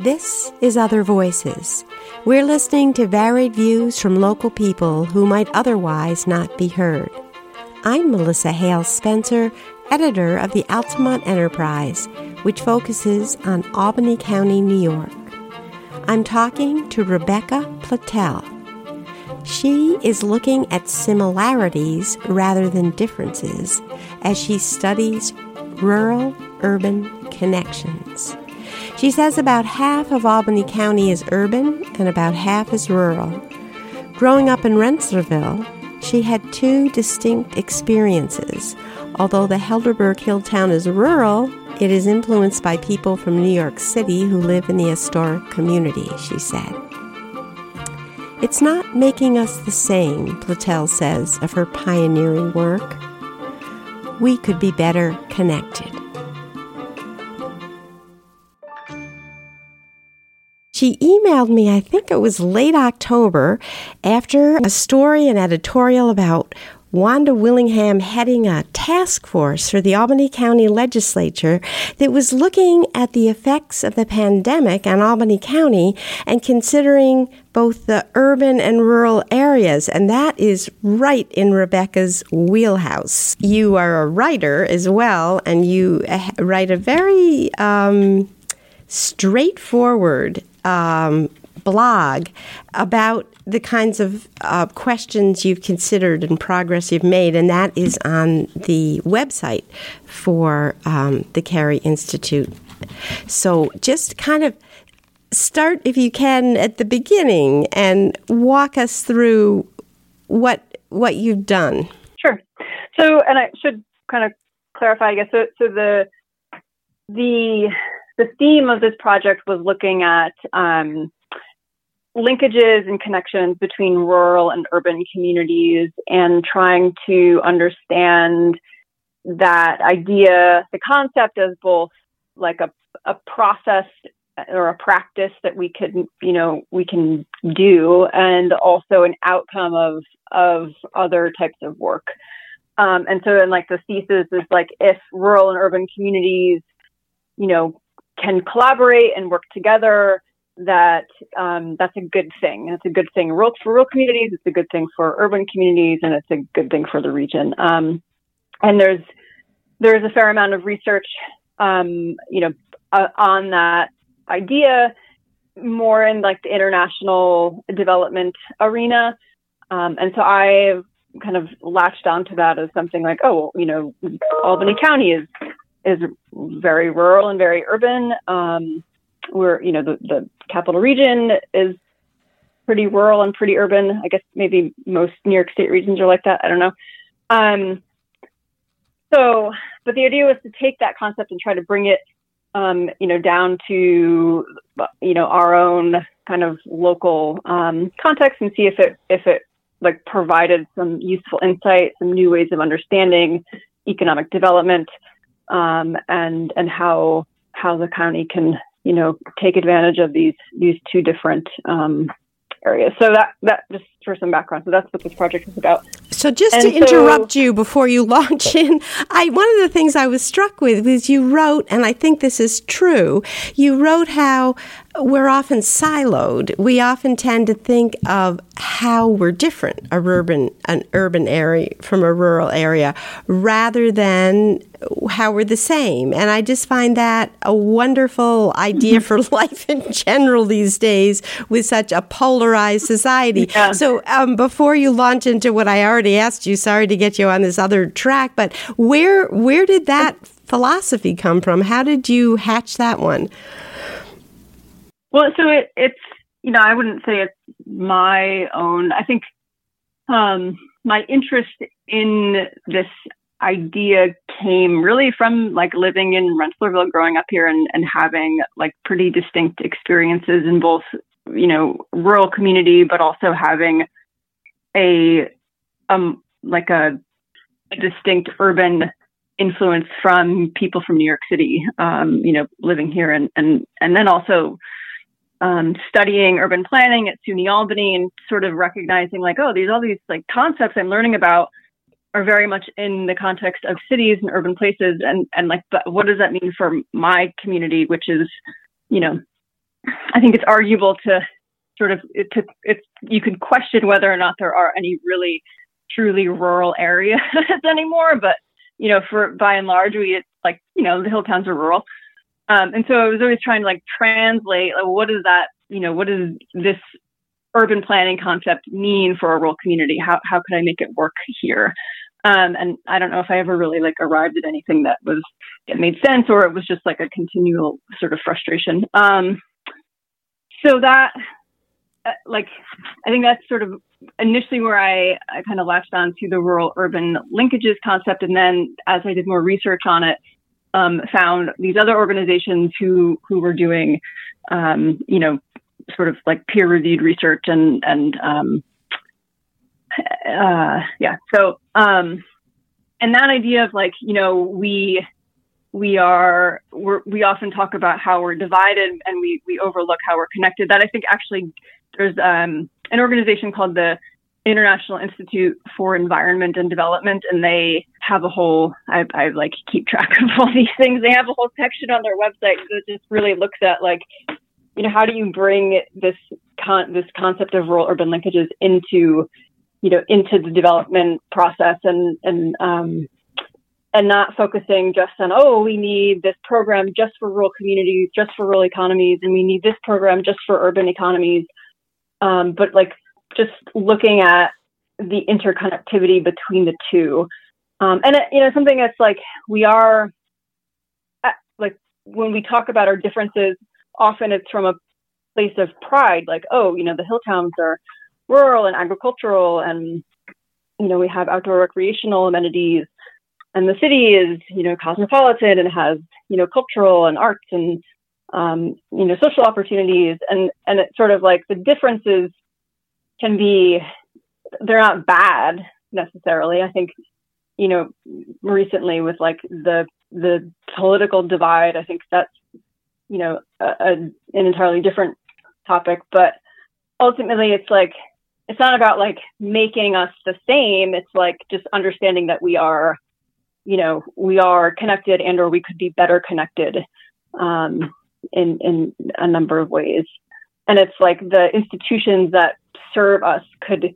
This is Other Voices. We're listening to varied views from local people who might otherwise not be heard. I'm Melissa Hale Spencer, editor of the Altamont Enterprise, which focuses on Albany County, New York. I'm talking to Rebecca Platel. She is looking at similarities rather than differences as she studies rural urban connections. She says about half of Albany County is urban and about half is rural. Growing up in Rensselaerville, she had two distinct experiences. Although the Helderberg Hill town is rural, it is influenced by people from New York City who live in the historic community, she said. It's not making us the same, Platel says of her pioneering work. We could be better connected. She emailed me, I think it was late October, after a story and editorial about Wanda Willingham heading a task force for the Albany County Legislature that was looking at the effects of the pandemic on Albany County and considering both the urban and rural areas. And that is right in Rebecca's wheelhouse. You are a writer as well, and you uh, write a very um, straightforward um, blog about the kinds of uh, questions you've considered and progress you've made, and that is on the website for um, the Carey Institute. So just kind of start, if you can, at the beginning and walk us through what what you've done. Sure. So, and I should kind of clarify, I guess. So, so the the the theme of this project was looking at um, linkages and connections between rural and urban communities and trying to understand that idea, the concept of both like a, a process or a practice that we could, you know, we can do and also an outcome of, of other types of work. Um, and so then like the thesis is like if rural and urban communities, you know, can collaborate and work together, that um, that's a good thing. It's a good thing for rural communities. It's a good thing for urban communities, and it's a good thing for the region. Um, and there's there's a fair amount of research, um, you know, uh, on that idea, more in like the international development arena. Um, and so I kind of latched onto that as something like, oh, well, you know, Albany County is is very rural and very urban. Um, we're, you know, the, the capital region is pretty rural and pretty urban. I guess maybe most New York State regions are like that. I don't know. Um, so, but the idea was to take that concept and try to bring it, um, you know, down to, you know, our own kind of local um, context and see if it if it like provided some useful insight, some new ways of understanding economic development, um, and and how how the county can you know take advantage of these these two different um, areas. So that that just for some background. So that's what this project is about. So just and to so, interrupt you before you launch in, I one of the things I was struck with was you wrote, and I think this is true. You wrote how we're often siloed. We often tend to think of how we're different, a urban an urban area from a rural area, rather than how we're the same. And I just find that a wonderful idea for life in general these days with such a polarized society. Yeah. So um, before you launch into what I already asked you, sorry to get you on this other track, but where where did that philosophy come from? How did you hatch that one? Well, so it, it's you know I wouldn't say it's my own. I think um, my interest in this idea came really from like living in Rensselaerville, growing up here, and, and having like pretty distinct experiences in both you know rural community, but also having a um like a, a distinct urban influence from people from New York City, um, you know, living here and and and then also um, studying urban planning at SUNY Albany and sort of recognizing like, oh, these all these like concepts I'm learning about are very much in the context of cities and urban places, and and like, what does that mean for my community, which is, you know, I think it's arguable to sort of it to it's you could question whether or not there are any really truly rural areas anymore, but you know, for by and large, we it's like you know the hill towns are rural, um, and so I was always trying to like translate like what is that you know what does this urban planning concept mean for a rural community? How how could I make it work here? Um, and I don't know if I ever really like arrived at anything that was that made sense, or it was just like a continual sort of frustration. Um, so that, uh, like, I think that's sort of initially where I, I kind of latched on to the rural urban linkages concept, and then as I did more research on it, um, found these other organizations who who were doing, um, you know, sort of like peer reviewed research and and um, uh, yeah. So, um, and that idea of like, you know, we, we are, we often talk about how we're divided and we, we overlook how we're connected. That I think actually there's, um, an organization called the International Institute for Environment and Development, and they have a whole, I, I like keep track of all these things. They have a whole section on their website that just really looks at like, you know, how do you bring this con- this concept of rural urban linkages into you know, into the development process and, and, um, and not focusing just on, oh, we need this program just for rural communities, just for rural economies, and we need this program just for urban economies. Um, but like just looking at the interconnectivity between the two. Um, and, it, you know, something that's like we are, uh, like when we talk about our differences, often it's from a place of pride, like, oh, you know, the hill towns are rural and agricultural and you know we have outdoor recreational amenities and the city is you know cosmopolitan and has you know cultural and arts and um, you know social opportunities. And and it's sort of like the differences can be they're not bad necessarily. I think you know recently with like the the political divide i think that's you know a, a, an entirely different topic. But ultimately it's like it's not about like making us the same. It's like just understanding that we are, you know, we are connected and or we could be better connected um, in in a number of ways. And it's like the institutions that serve us could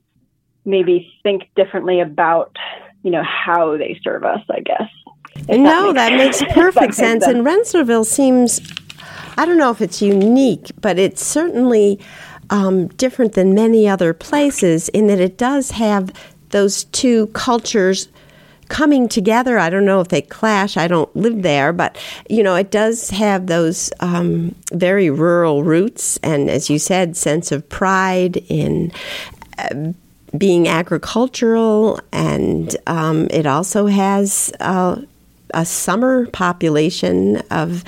maybe think differently about, you know, how they serve us. I guess. No, that makes, that makes perfect sense. sense. And Rensselaerville seems, I don't know if it's unique, but it's certainly um, different than many other places in that it does have those two cultures coming together. I don't know if they clash. I don't live there, but you know, it does have those um, very rural roots, and as you said, sense of pride in. Uh, being agricultural, and um, it also has uh, a summer population of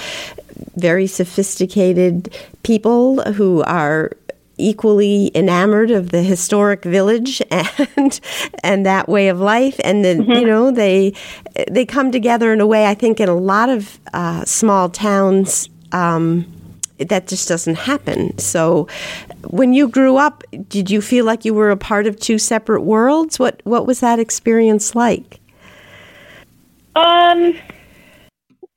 very sophisticated people who are equally enamored of the historic village and and that way of life. And then mm-hmm. you know they they come together in a way I think in a lot of uh, small towns um, that just doesn't happen. So when you grew up did you feel like you were a part of two separate worlds? What what was that experience like? Um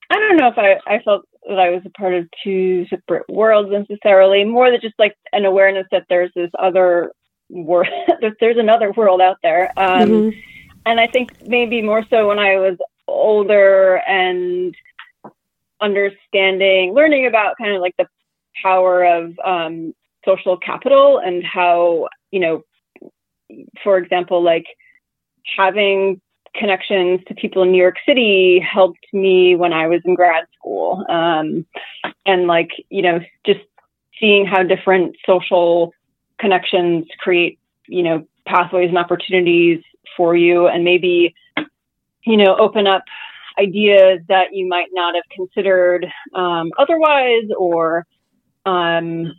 I don't know if I, I felt that I was a part of two separate worlds necessarily, more than just like an awareness that there's this other world, there's another world out there. Um, mm-hmm. And I think maybe more so when I was older and understanding, learning about kind of like the power of um, social capital and how, you know, for example, like having connections to people in New York City helped me when I was in grad school. Um, and like, you know, just seeing how different social connections create, you know, pathways and opportunities for you and maybe, you know, open up ideas that you might not have considered um, otherwise or, um,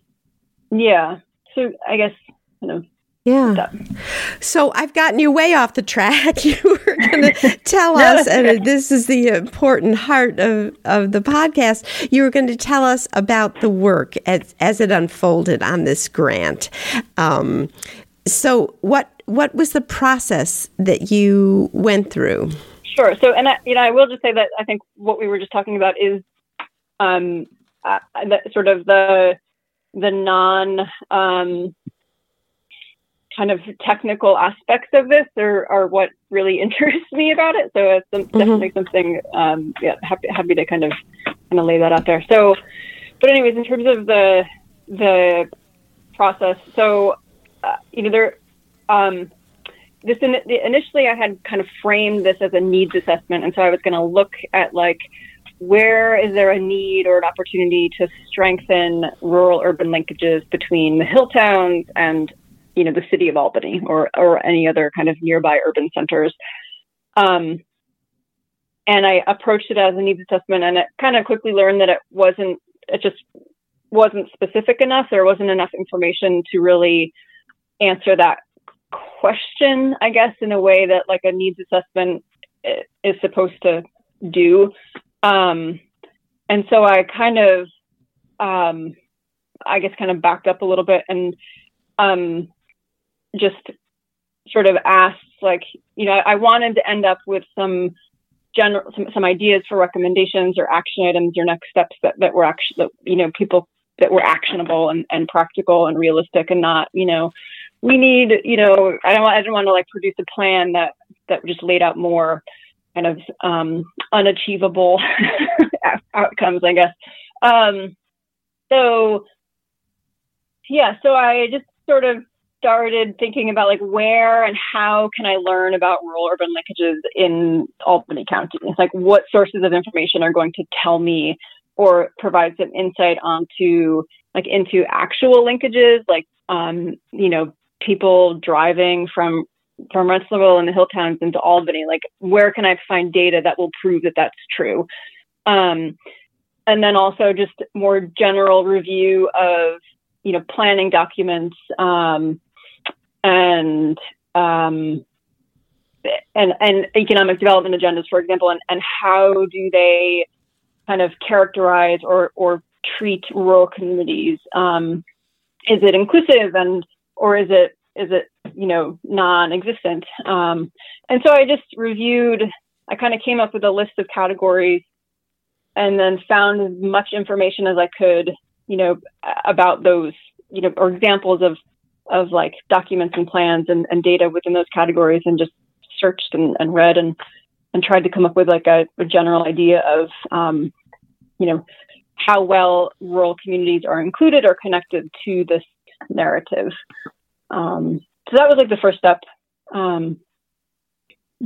yeah. So I guess, you know, yeah. So I've gotten you way off the track. You were going to tell us, and this is the important heart of, of the podcast. You were going to tell us about the work as, as it unfolded on this grant. Um, so, what what was the process that you went through? Sure. So, and I, you know, I will just say that I think what we were just talking about is um, uh, that sort of the the non um, kind of technical aspects of this are, are what really interests me about it. So it's some, mm-hmm. definitely something, um, yeah, happy, happy to kind of, kind of lay that out there. So, but anyways, in terms of the, the process, so, uh, you know, there, um, this in, initially I had kind of framed this as a needs assessment. And so I was going to look at like, where is there a need or an opportunity to strengthen rural urban linkages between the hill towns and you know the city of Albany or or any other kind of nearby urban centers. Um, and I approached it as a needs assessment, and it kind of quickly learned that it wasn't. It just wasn't specific enough. There wasn't enough information to really answer that question, I guess, in a way that like a needs assessment is supposed to do. Um, and so I kind of, um, I guess, kind of backed up a little bit and um, just sort of asked, like, you know, I wanted to end up with some general, some, some ideas for recommendations or action items or next steps that, that were actually, that, you know, people that were actionable and, and practical and realistic and not, you know, we need, you know, I don't, I didn't want to like produce a plan that, that just laid out more kind of um, unachievable outcomes, I guess. Um, so, yeah, so I just sort of started thinking about like where and how can I learn about rural urban linkages in Albany County? Like what sources of information are going to tell me or provide some insight onto like into actual linkages, like um, you know, people driving from from Rensselaerville and the hill towns into Albany. Like where can I find data that will prove that that's true? Um, and then also just more general review of you know planning documents um, and um, and and economic development agendas, for example, and, and how do they kind of characterize or or treat rural communities? Um, is it inclusive and or is it is it you know non-existent? Um, and so I just reviewed. I kind of came up with a list of categories, and then found as much information as I could, you know, about those, you know, or examples of of like documents and plans and, and data within those categories and just searched and, and read and and tried to come up with like a, a general idea of um, you know how well rural communities are included or connected to this narrative. Um, so that was like the first step, um,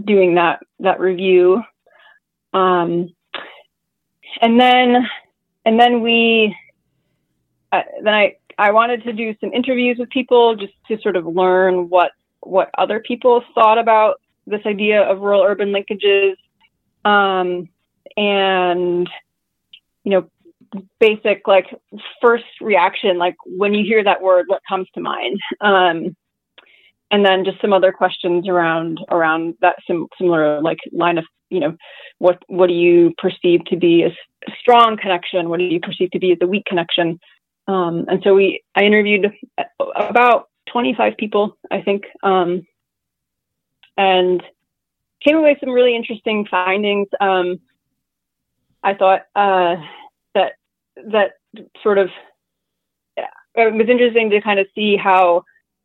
doing that that review, um, and then and then we uh, then I I wanted to do some interviews with people just to sort of learn what what other people thought about this idea of rural urban linkages, um, and you know, basic like first reaction, like when you hear that word, what comes to mind? Um, and then just some other questions around around that sim- similar like line of you know what what do you perceive to be a strong connection? What do you perceive to be as a weak connection um, and so we, I interviewed about 25 people, I think, um, and came away with some really interesting findings. Um, I thought uh, that that sort of yeah, it was interesting to kind of see how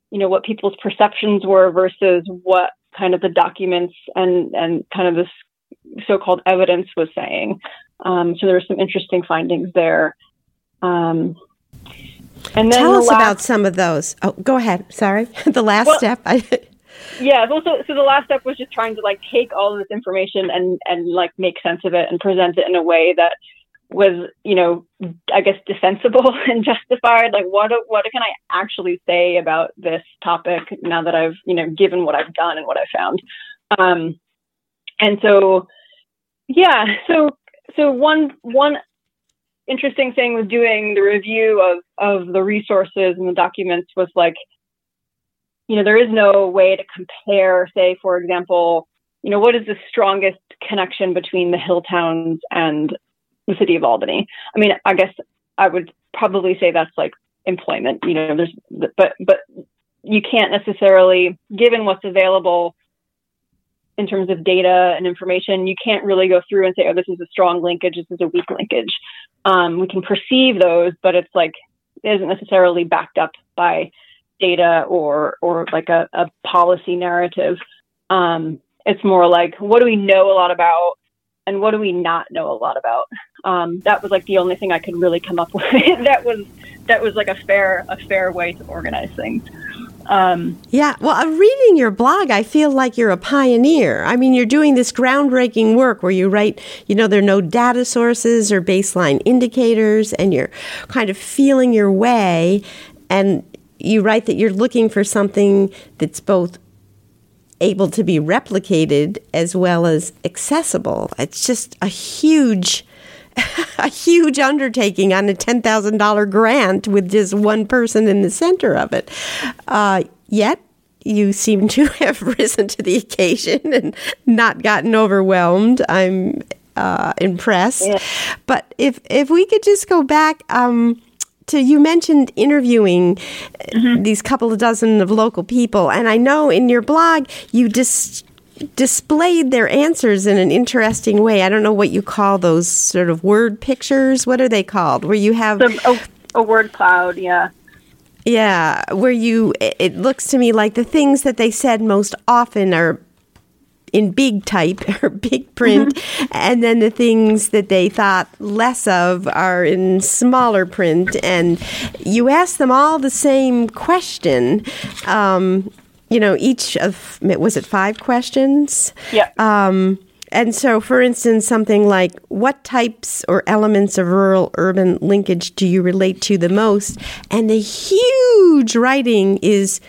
you know what people's perceptions were versus what kind of the documents and and kind of this so-called evidence was saying. Um, so there were some interesting findings there. Um, and then tell us last, about some of those. Oh, go ahead. Sorry, the last well, step. yeah. Well, so, so the last step was just trying to like take all of this information and and like make sense of it and present it in a way that was you know I guess defensible and justified. Like what what can I actually say about this topic now that I've you know given what I've done and what I found. Um, and so yeah, so so one one interesting thing with doing the review of, of the resources and the documents was like, you know, there is no way to compare, say, for example, you know, what is the strongest connection between the hill towns and the city of Albany? I mean, I guess I would probably say that's like employment, you know, there's, but, but you can't necessarily, given what's available in terms of data and information, you can't really go through and say, oh, this is a strong linkage, this is a weak linkage. Um, we can perceive those, but it's like isn't necessarily backed up by data or or like a, a policy narrative. Um, it's more like what do we know a lot about and what do we not know a lot about. Um, that was like the only thing I could really come up with. that was that was like a fair a fair way to organize things. Um, yeah, well, uh, reading your blog, I feel like you're a pioneer. I mean, you're doing this groundbreaking work where you write, you know, there are no data sources or baseline indicators, and you're kind of feeling your way. And you write that you're looking for something that's both able to be replicated as well as accessible. It's just a huge a huge undertaking on a $10,000 grant with just one person in the center of it. Uh, yet, you seem to have risen to the occasion and not gotten overwhelmed. I'm uh, impressed. Yeah. But if if we could just go back, um, to you mentioned interviewing mm-hmm. these couple of dozen of local people, and I know in your blog you just displayed their answers in an interesting way. I don't know what you call those sort of word pictures. What are they called? Where you have a, a word cloud, yeah. Yeah, where you, it looks to me like the things that they said most often are in big type or big print, mm-hmm. and then the things that they thought less of are in smaller print. And you ask them all the same question. Um, you know, each of was it five questions? Yeah. Um, and so, for instance, something like what types or elements of rural urban linkage do you relate to the most? And the huge writing is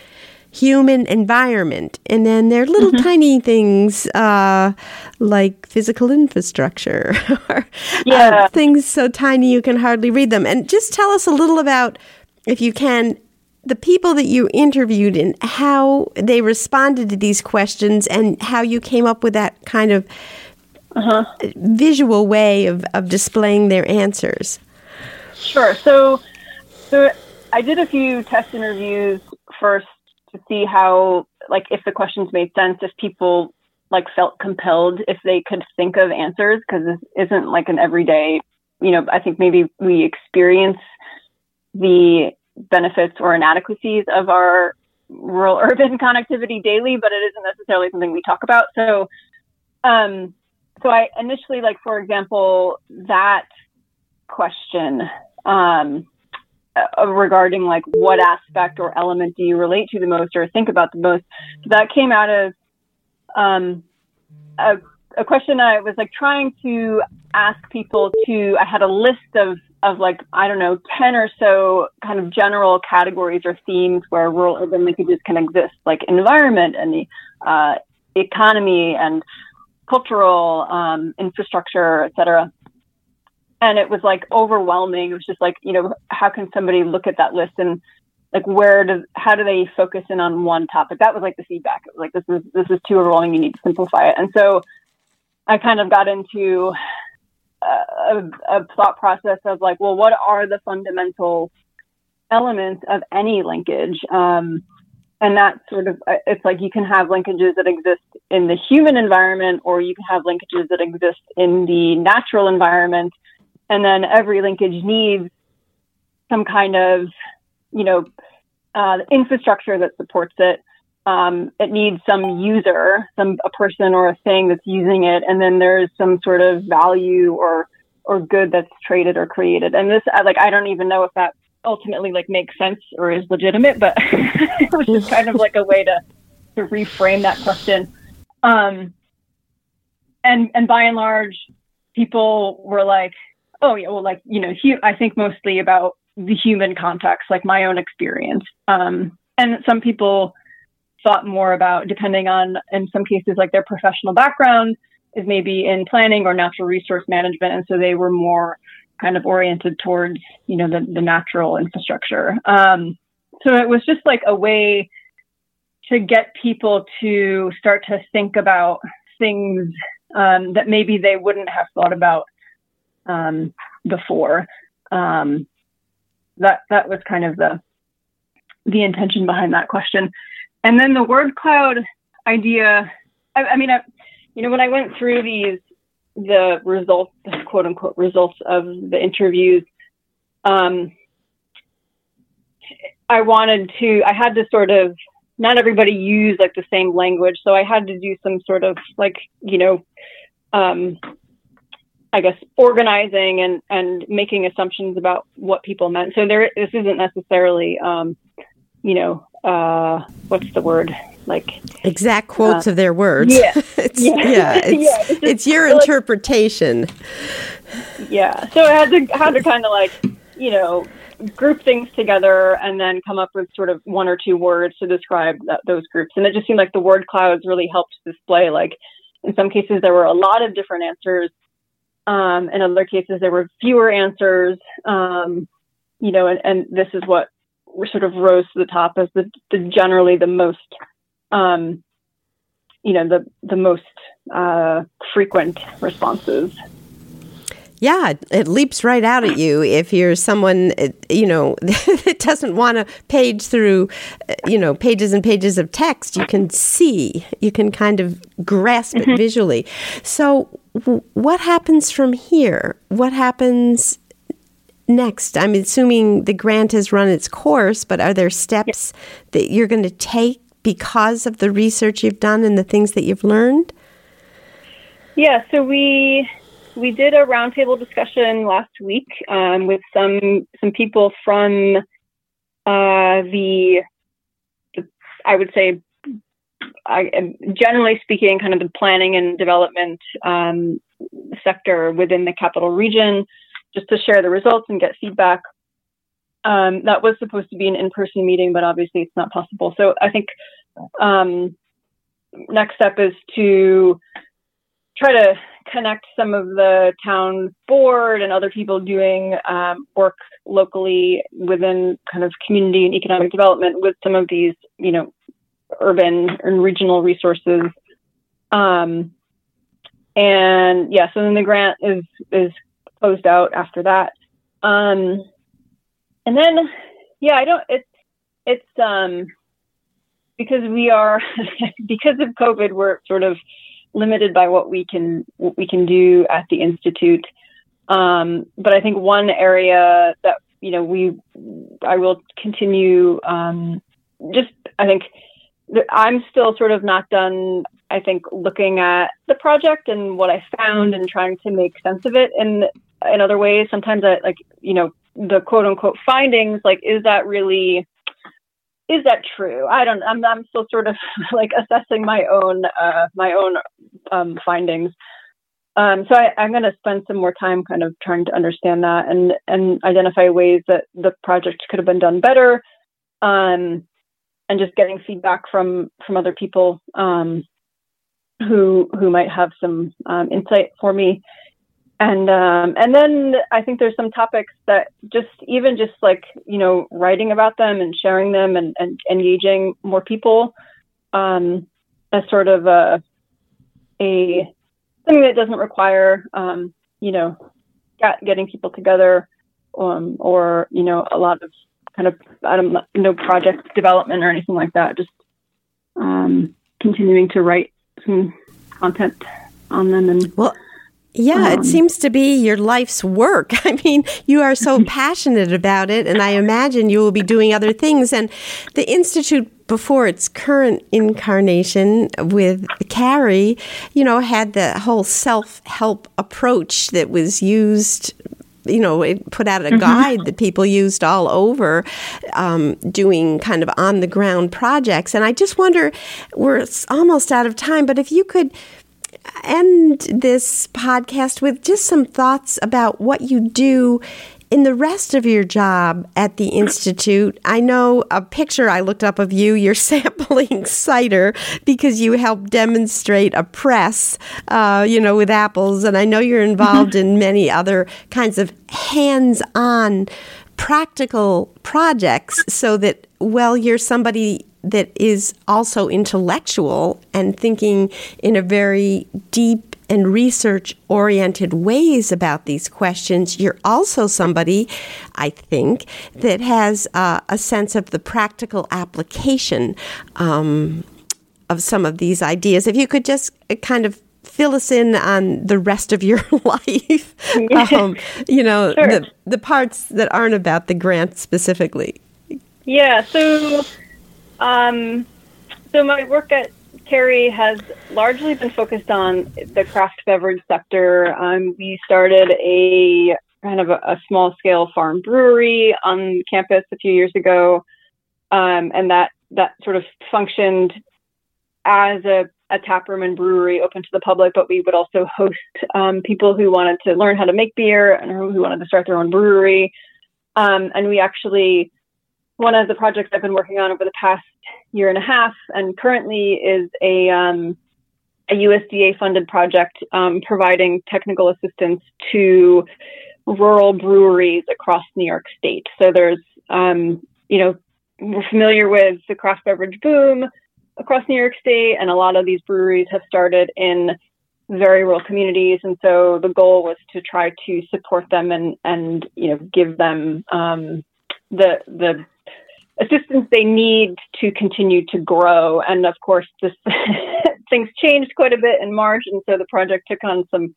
human environment. And then there are little mm-hmm. tiny things uh, like physical infrastructure or uh, yeah. uh, things so tiny you can hardly read them. And just tell us a little about, if you can, the people that you interviewed and how they responded to these questions and how you came up with that kind of uh-huh. visual way of, of displaying their answers. Sure. So, so I did a few test interviews first to see how, like, if the questions made sense, if people like felt compelled, if they could think of answers, because this isn't like an everyday. You know, I think maybe we experience the benefits or inadequacies of our rural urban connectivity daily, but it isn't necessarily something we talk about. So, um, so I initially, like for example, that question um, uh, regarding like what aspect or element do you relate to the most or think about the most, that came out of um, a, a question I was like trying to ask people to. I had a list of of like I don't know ten or so kind of general categories or themes where rural urban linkages can exist, like environment and the uh, economy and cultural um, infrastructure, et cetera. And it was like overwhelming. It was just like you know how can somebody look at that list and like where do how do they focus in on one topic? That was like the feedback. It was like this is this is too overwhelming. You need to simplify it. And so I kind of got into a, a thought process of like, well, what are the fundamental elements of any linkage? Um, and that sort of, uh, it's like you can have linkages that exist in the human environment, or you can have linkages that exist in the natural environment. And then every linkage needs some kind of, you know, uh, infrastructure that supports it um, it needs some user, some a person or a thing that's using it, and then there's some sort of value or or good that's traded or created. And this, like, I don't even know if that ultimately like makes sense or is legitimate, but it was just kind of like a way to to reframe that question. Um, and and by and large, people were like, oh yeah, well, like you know, I think mostly about the human context, like my own experience. Um, and some people thought more about, depending on, in some cases, like their professional background is maybe in planning or natural resource management. And so they were more kind of oriented towards, you know, the, the natural infrastructure. Um, so it was just like a way to get people to start to think about things um, that maybe they wouldn't have thought about um, before. Um, that that was kind of the the intention behind that question. And then the word cloud idea, I, I mean, I, you know, when I went through these, the results, quote unquote results of the interviews, um, I wanted to, I had to sort of, not everybody use like the same language. So I had to do some sort of like, you know, um, I guess organizing and, and making assumptions about what people meant. So there, this isn't necessarily, um, you know, uh, what's the word? Like exact quotes uh, of their words. Yeah, it's, yeah, yeah, it's, yeah, it's, it's your like, interpretation. Yeah, so I had to had to kind of like you know group things together and then come up with sort of one or two words to describe that, those groups. And it just seemed like the word clouds really helped display like in some cases there were a lot of different answers um, in other cases, there were fewer answers, um, you know, and, and, this is what sort of rose to the top as the, the generally the most, um, you know, the the most uh, frequent responses. Yeah, it leaps right out at you if you're someone, you know, that doesn't want to page through, you know, pages and pages of text. You can see, you can kind of grasp mm-hmm. it visually. So, what happens from here? What happens next? I'm assuming the grant has run its course, but are there steps that you're going to take because of the research you've done and the things that you've learned? Yeah, so we we did a roundtable discussion last week um, with some some people from uh, the, the, I would say, I, generally speaking, kind of the planning and development um, sector within the capital region, just to share the results and get feedback. Um, that was supposed to be an in-person meeting, but obviously it's not possible. So I think um, next step is to try to connect some of the town board and other people doing um, work locally within kind of community and economic development with some of these, you know, urban and regional resources. Um, and yeah, so then the grant is is closed out after that. Um, and then yeah, I don't. It's it's um, because we are because of COVID, we're sort of limited by what we can what we can do at the institute. Um, but I think one area that you know we I will continue um, just I think I'm still sort of not done. I think looking at the project and what I found and trying to make sense of it in in other ways. Sometimes I like you know the quote unquote findings like is that really is that true? I don't. I'm I'm still sort of like assessing my own uh, my own um, findings. Um, so I, am going to spend some more time kind of trying to understand that and and identify ways that the project could have been done better, um, and just getting feedback from from other people um, who who might have some um, insight for me and um, and then I think there's some topics that just even just like you know writing about them and sharing them and, and engaging more people um, as sort of a a something that doesn't require um, you know get, getting people together um, or you know a lot of kind of I don't know project development or anything like that. Just um, continuing to write some content on them and well yeah, um, it seems to be your life's work. I mean, you are so passionate about it, and I imagine you will be doing other things. And the Institute, before its current incarnation with Carey, you know, had the whole self help approach that was used you know, it put out a mm-hmm. guide that people used all over um, doing kind of on the ground projects. And I just wonder, we're almost out of time, but if you could end this podcast with just some thoughts about what you do in the rest of your job at the Institute, I know a picture I looked up of you, you're sampling cider because you help demonstrate a press, uh, you know, with apples. And I know you're involved in many other kinds of hands on practical projects so that, well, you're somebody that is also intellectual and thinking in a very deep and research oriented ways about these questions, you're also somebody, I think, that has uh, a sense of the practical application um, of some of these ideas. If you could just uh, kind of fill us in on the rest of your life, um, you know, sure. the, the parts that aren't about the grant specifically. Yeah, so um, so my work at Carey has largely been focused on the craft beverage sector. Um, we started a kind of a, a, small scale farm brewery on campus a few years ago, um, and that that sort of functioned as a, a tap room and brewery open to the public, but we would also host um, people who wanted to learn how to make beer and who wanted to start their own brewery. Um, and we actually one of the projects I've been working on over the past year and a half and currently is a, um, a USDA funded project um, providing technical assistance to rural breweries across New York State. So there's, um, you know, we're familiar with the craft beverage boom across New York State, and a lot of these breweries have started in very rural communities. And so the goal was to try to support them and, and you know, give them um, the the assistance they need to continue to grow. And of course, this things changed quite a bit in March, and so the project took on some,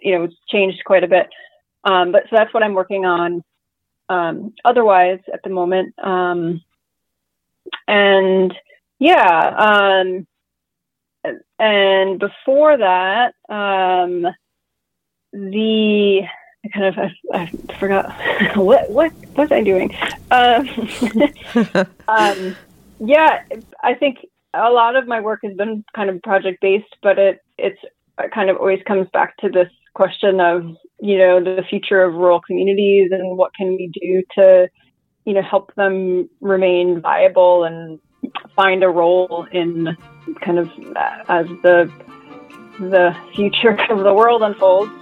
you know, changed quite a bit. Um, but so that's what I'm working on. Um, otherwise, at the moment, um, and yeah, um, and before that, um, the I kind of I, I forgot what what was I doing. Um, um, yeah, I think a lot of my work has been kind of project based, but it it's it kind of always comes back to this question of you know the future of rural communities and what can we do to you know help them remain viable and find a role in kind of uh, as the the future of the world unfolds.